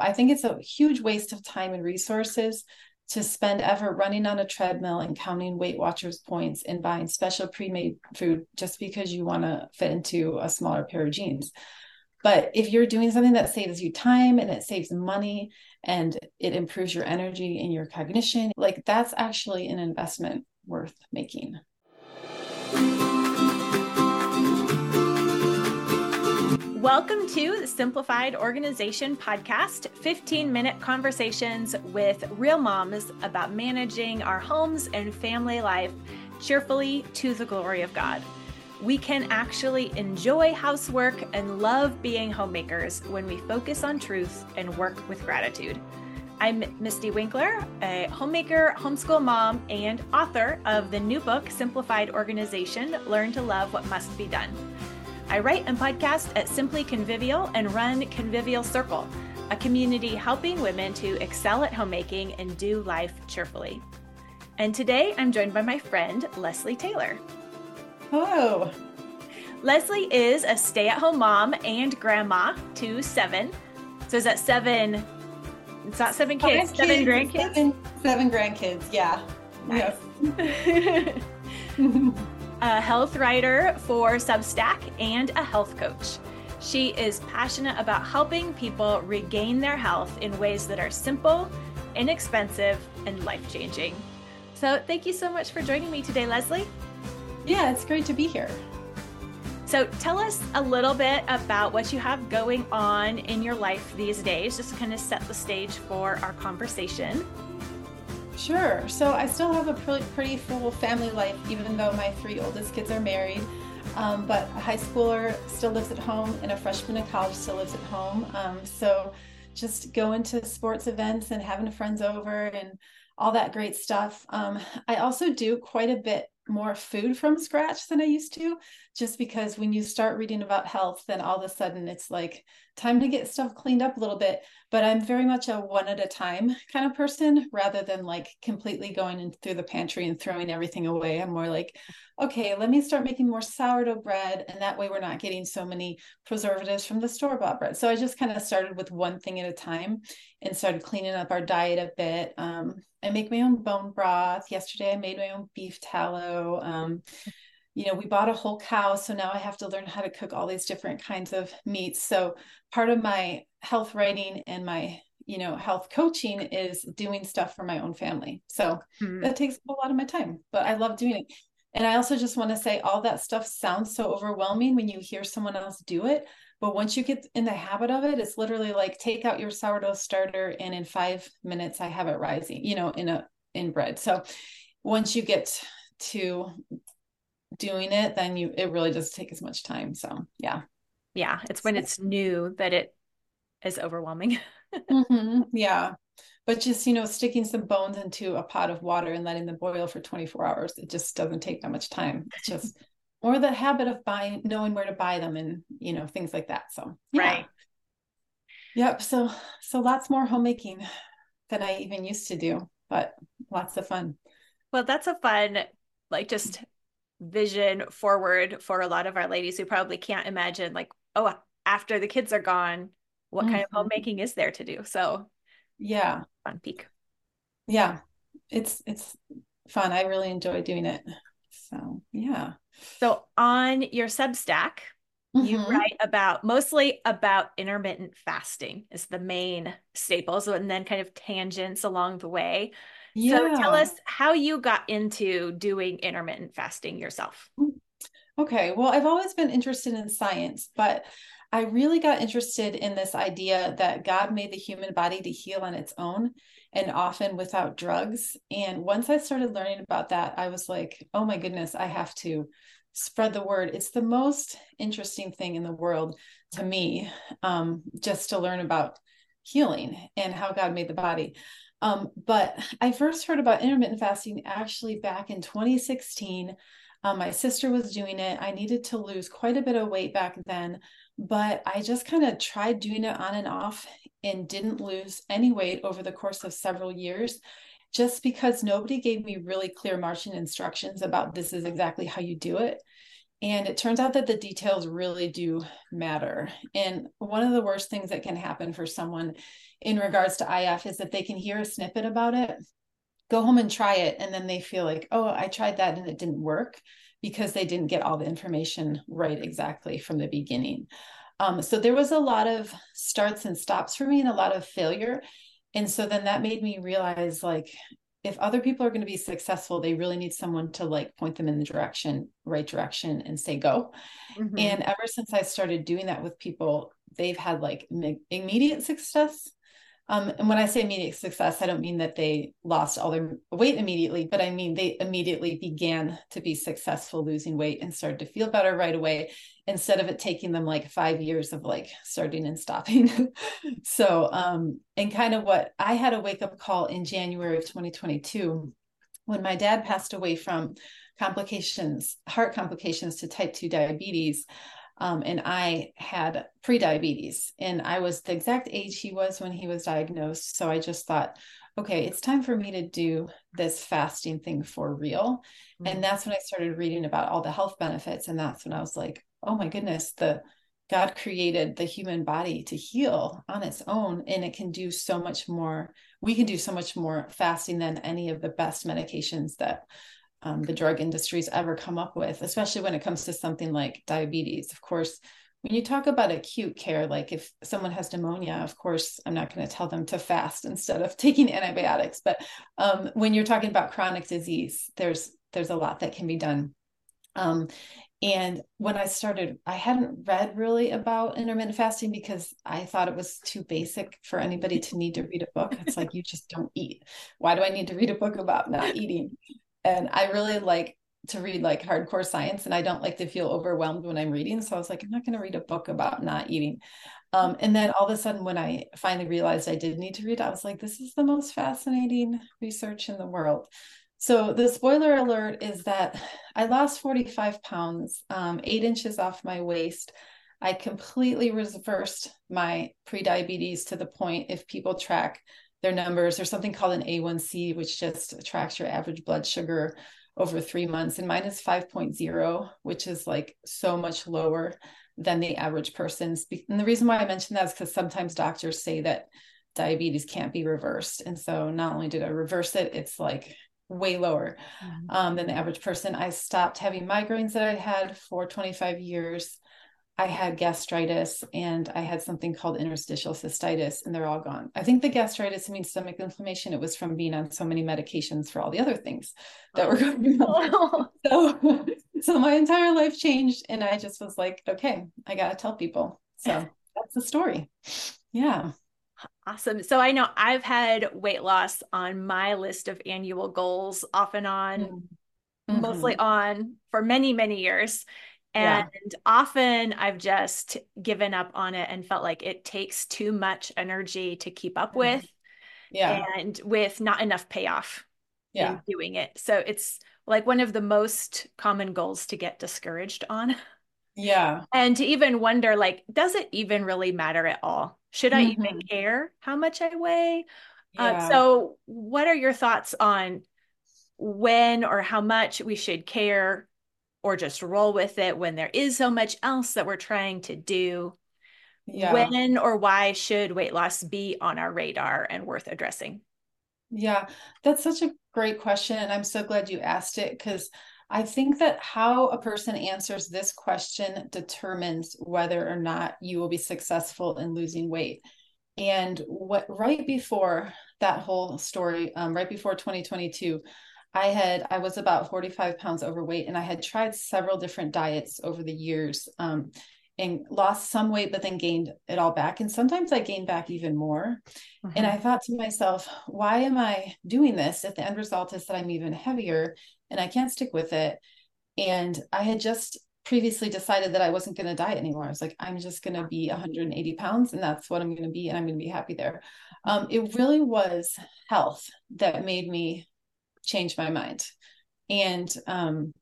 I think it's a huge waste of time and resources to spend effort running on a treadmill and counting Weight Watchers points and buying special pre-made food just because you want to fit into a smaller pair of jeans. But if you're doing something that saves you time and it saves money and it improves your energy and your cognition, like that's actually an investment worth making. Welcome to the Simplified Organization Podcast 15 minute conversations with real moms about managing our homes and family life cheerfully to the glory of God. We can actually enjoy housework and love being homemakers when we focus on truth and work with gratitude. I'm Mystie Winckler, a homemaker, homeschool mom, and author of the new book, Simplified Organization Learn to Love What Must Be Done. I write and podcast at Simply Convivial and run Convivial Circle, a community helping women to excel at homemaking and do life cheerfully. And today I'm joined by my friend, Leslie Taylor. Hello. Leslie is a stay at home mom and grandma to seven. So is that seven? It's not seven kids, seven, grandkids? Seven, seven grandkids, yeah. Nice. Yes. a health writer for Substack, and a health coach. She is passionate about helping people regain their health in ways that are simple, inexpensive, and life changing. So, thank you so much for joining me today, Leslie. Yeah, it's great to be here. So, tell us a little bit about what you have going on in your life these days, just to kind of set the stage for our conversation. Sure. So I still have a pretty, pretty full family life, even though my three oldest kids are married. Um, but a high schooler still lives at home, and a freshman in college still lives at home. Um, so just going to sports events and having friends over and all that great stuff. Um, I also do quite a bit more food from scratch than I used to, just because when you start reading about health, then all of a sudden it's like time to get stuff cleaned up a little bit. But I'm very much a one at a time kind of person rather than like completely going in through the pantry and throwing everything away. I'm more like, okay, let me start making more sourdough bread. And that way we're not getting so many preservatives from the store bought bread. So I just kind of started with one thing at a time and started cleaning up our diet a bit. Um, I make my own bone broth. Yesterday I made my own beef tallow. Um, you know, we bought a whole cow, so now I have to learn how to cook all these different kinds of meats. So part of my health writing and my you know health coaching is doing stuff for my own family so mm. that takes a lot of my time but i love doing it and i also just want to say all that stuff sounds so overwhelming when you hear someone else do it but once you get in the habit of it it's literally like take out your sourdough starter and in five minutes i have it rising you know in a in bread. So once you get to doing it then you it really doesn't take as much time. So yeah. Yeah it's when it's new that it is overwhelming. Mm-hmm. yeah but just you know sticking some bones into a pot of water and letting them boil for 24 hours it just doesn't take that much time it's just or the habit of buying knowing where to buy them and you know things like that so yeah. right yep so so lots more homemaking than i even used to do but lots of fun well that's a fun like just vision forward for a lot of our ladies who probably can't imagine like oh after the kids are gone what mm-hmm. kind of mm-hmm. homemaking is there to do so yeah. Fun peak. Yeah. It's it's fun. I really enjoy doing it. So yeah. So on your substack mm-hmm. you write about mostly about intermittent fasting is the main staples and then kind of tangents along the way. Yeah. so tell us how you got into doing intermittent fasting yourself. Mm. okay. Well i've always been interested in science but I really got interested in this idea that God made the human body to heal on its own and often without drugs. And once I started learning about that, I was like, oh my goodness, I have to spread the word. It's the most interesting thing in the world to me, um, just to learn about healing and how God made the body. Um, but I first heard about intermittent fasting actually back in 2016. Um, my sister was doing it. I needed to lose quite a bit of weight back then but I just kind of tried doing it on and off and didn't lose any weight over the course of several years just because nobody gave me really clear marching instructions about this is exactly how you do it. And it turns out that the details really do matter. And one of the worst things that can happen for someone in regards to IF is that they can hear a snippet about it, go home and try it, and then they feel like, oh, I tried that and it didn't work because they didn't get all the information right exactly from the beginning. Um, so there was a lot of starts and stops for me and a lot of failure. And so then that made me realize like, if other people are going to be successful, they really need someone to like point them in the direction, right direction, and say go. Mm-hmm. And ever since I started doing that with people, they've had like immediate success um, and when I say immediate success, I don't mean that they lost all their weight immediately, but I mean they immediately began to be successful losing weight and started to feel better right away instead of it taking them like five years of like starting and stopping. so, um, and kind of what I had a wake up call in January of 2022 when my dad passed away from complications, heart complications to type 2 diabetes. Um, and I had pre-diabetes, and I was the exact age he was when he was diagnosed. So I just thought, okay, it's time for me to do this fasting thing for real. Mm-hmm. And that's when I started reading about all the health benefits, and that's when I was like, oh my goodness, the God created the human body to heal on its own, and it can do so much more. We can do so much more fasting than any of the best medications that um, the drug industry's ever come up with, especially when it comes to something like diabetes. Of course, when you talk about acute care, like if someone has pneumonia, of course, I'm not going to tell them to fast instead of taking antibiotics. But um, when you're talking about chronic disease, there's there's a lot that can be done. Um, and when I started, I hadn't read really about intermittent fasting because I thought it was too basic for anybody to need to read a book. It's like you just don't eat. Why do I need to read a book about not eating? And I really like to read like hardcore science and I don't like to feel overwhelmed when I'm reading. So I was like, I'm not going to read a book about not eating. Um, and then all of a sudden, when I finally realized I did need to read, I was like, this is the most fascinating research in the world. So the spoiler alert is that I lost 45 pounds, um, eight inches off my waist. I completely reversed my pre-diabetes to the point if people track their numbers. There's something called an A1C, which just tracks your average blood sugar over three months. And mine is 5.0, which is like so much lower than the average person's. And the reason why I mention that is because sometimes doctors say that diabetes can't be reversed. And so not only did I reverse it, it's like way lower mm-hmm. um, than the average person. I stopped having migraines that I had for 25 years. I had gastritis and I had something called interstitial cystitis, and they're all gone. I think the gastritis means stomach inflammation. It was from being on so many medications for all the other things that were going on. so, so my entire life changed, and I just was like, okay, I got to tell people. So that's the story. Yeah. Awesome. So I know I've had weight loss on my list of annual goals off and on, mm-hmm. mostly on for many, many years. And yeah. often I've just given up on it and felt like it takes too much energy to keep up mm-hmm. with. Yeah. And with not enough payoff yeah. in doing it. So it's like one of the most common goals to get discouraged on. Yeah. And to even wonder, like, does it even really matter at all? Should I mm-hmm. even care how much I weigh? Uh, yeah. Uh, so, what are your thoughts on when or how much we should care or just roll with it when there is so much else that we're trying to do? Yeah. When or why should weight loss be on our radar and worth addressing? Yeah, that's such a great question. And I'm so glad you asked it because I think that how a person answers this question determines whether or not you will be successful in losing weight. And what right before that whole story, um, right before 2022, I had I was about 45 pounds overweight and I had tried several different diets over the years um, and lost some weight but then gained it all back and sometimes I gained back even more. Mm-hmm. And I thought to myself, why am I doing this if the end result is that I'm even heavier and I can't stick with it? And I had just previously decided that I wasn't going to diet anymore. I was like, I'm just going to be 180 pounds and that's what I'm going to be and I'm going to be happy there. Um, it really was health that made me changed my mind. And um,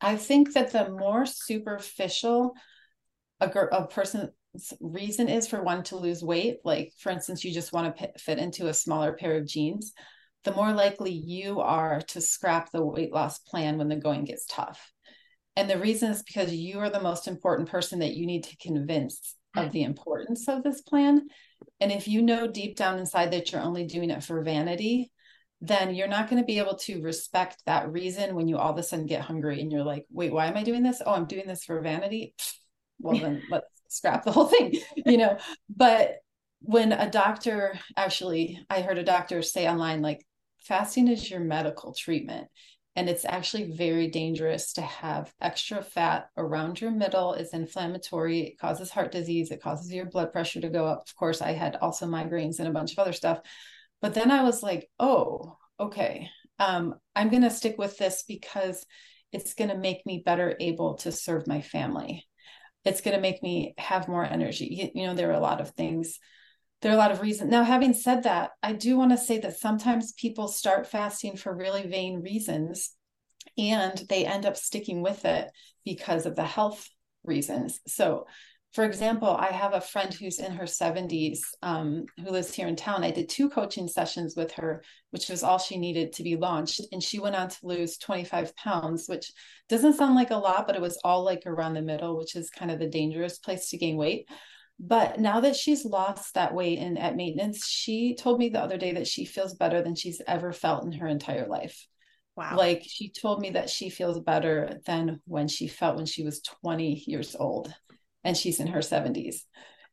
I think that the more superficial a, a person's reason is for one to lose weight, like for instance, you just want to p- fit into a smaller pair of jeans, the more likely you are to scrap the weight loss plan when the going gets tough. And the reason is because you are the most important person that you need to convince of the importance of this plan. And if you know deep down inside that you're only doing it for vanity, then you're not going to be able to respect that reason when you all of a sudden get hungry and you're like, wait, why am I doing this? Oh, I'm doing this for vanity. Well, then let's scrap the whole thing, you know. But when a doctor actually, I heard a doctor say online, like, fasting is your medical treatment. And it's actually very dangerous to have extra fat around your middle. It's inflammatory. It causes heart disease. It causes your blood pressure to go up. Of course, I had also migraines and a bunch of other stuff. But then I was like, oh, okay. Um, I'm going to stick with this because it's going to make me better able to serve my family. It's going to make me have more energy. You, you know, there are a lot of things there are a lot of reasons. Now, having said that, I do want to say that sometimes people start fasting for really vain reasons and they end up sticking with it because of the health reasons. So, for example, I have a friend who's in her 70s um, who lives here in town. I did two coaching sessions with her, which was all she needed to be launched. And she went on to lose 25 pounds, which doesn't sound like a lot, but it was all like around the middle, which is kind of the dangerous place to gain weight. But now that she's lost that weight and at maintenance, she told me the other day that she feels better than she's ever felt in her entire life. Wow. Like she told me that she feels better than when she felt when she was 20 years old and she's in her 70s.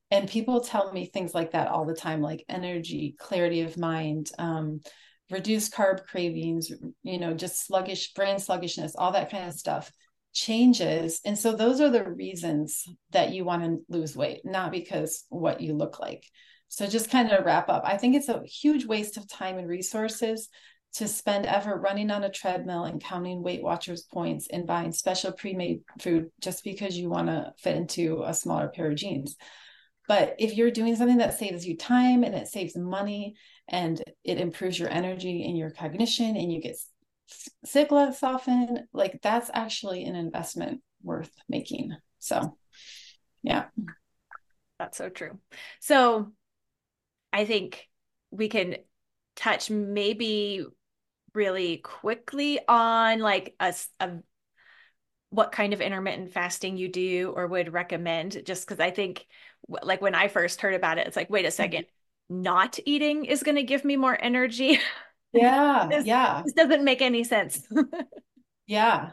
And people tell me things like that all the time, like energy, clarity of mind, um, reduced carb cravings, you know, just sluggish, brain sluggishness, all that kind of stuff changes. And so those are the reasons that you want to lose weight, not because what you look like. So just kind of wrap up. I think it's a huge waste of time and resources to spend effort running on a treadmill and counting Weight Watchers points and buying special pre-made food just because you want to fit into a smaller pair of jeans. But if you're doing something that saves you time and it saves money and it improves your energy and your cognition and you get sick less often, like that's actually an investment worth making. So, yeah. That's so true. So, I think we can touch maybe really quickly on like a, a what kind of intermittent fasting you do or would recommend just because i think like when i first heard about it it's like wait a 2nd mm-hmm. not eating is going to give me more energy Yeah. this, yeah. This doesn't make any sense. yeah.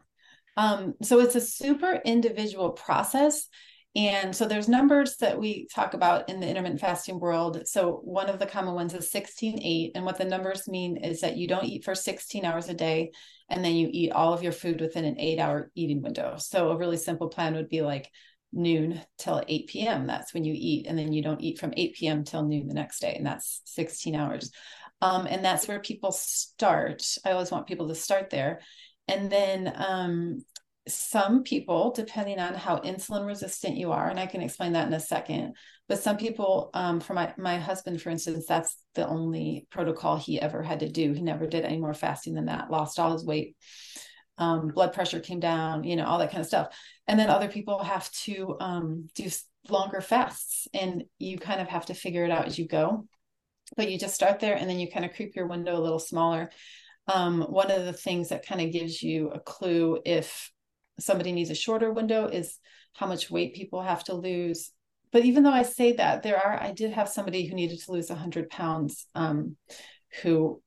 Um, so it's a super individual process. And so there's numbers that we talk about in the intermittent fasting world. So one of the common ones is 16 8. And what the numbers mean is that you don't eat for 16 hours a day and then you eat all of your food within an eight hour eating window. So a really simple plan would be like noon till 8 p.m. That's when you eat. And then you don't eat from 8 p.m. till noon the next day. And that's 16 hours. Um, and that's where people start. I always want people to start there. And then um, some people, depending on how insulin resistant you are, and I can explain that in a second, but some people, um, for my, my husband, for instance, that's the only protocol he ever had to do. He never did any more fasting than that, lost all his weight. Um, blood pressure came down, you know, all that kind of stuff. And then other people have to um, do longer fasts, and you kind of have to figure it out as you go but you just start there and then you kind of creep your window a little smaller. Um, one of the things that kind of gives you a clue if somebody needs a shorter window is how much weight people have to lose. But even though I say that, there are, I did have somebody who needed to lose 100 pounds um, who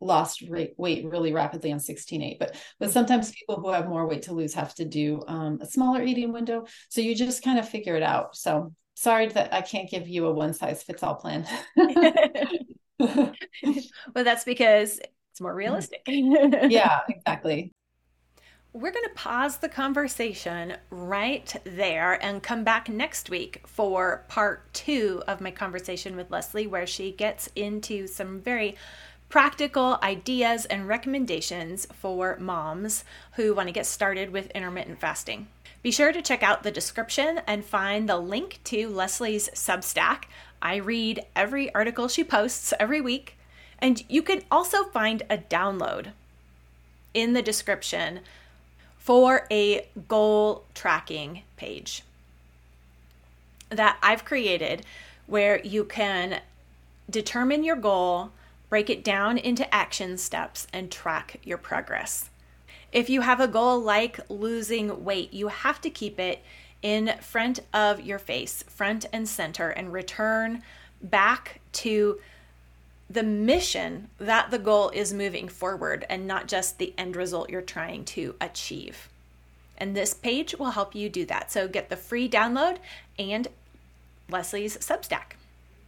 lost weight really rapidly on 16.8 but but sometimes people who have more weight to lose have to do um, a smaller eating window so you just kind of figure it out so sorry that I can't give you a one size fits all plan. well, that's because it's more realistic. yeah, exactly. We're going to pause the conversation right there and come back next week for part two of my conversation with Leslie, where she gets into some very practical ideas and recommendations for moms who want to get started with intermittent fasting. Be sure to check out the description and find the link to Leslie's Substack. I read every article she posts every week, and you can also find a download in the description for a goal tracking page that I've created where you can determine your goal, break it down into action steps, and track your progress. If you have a goal like losing weight, you have to keep it in front of your face, front and center, and return back to the mission that the goal is moving forward and not just the end result you're trying to achieve. And this page will help you do that. So get the free download and Leslie's Substack.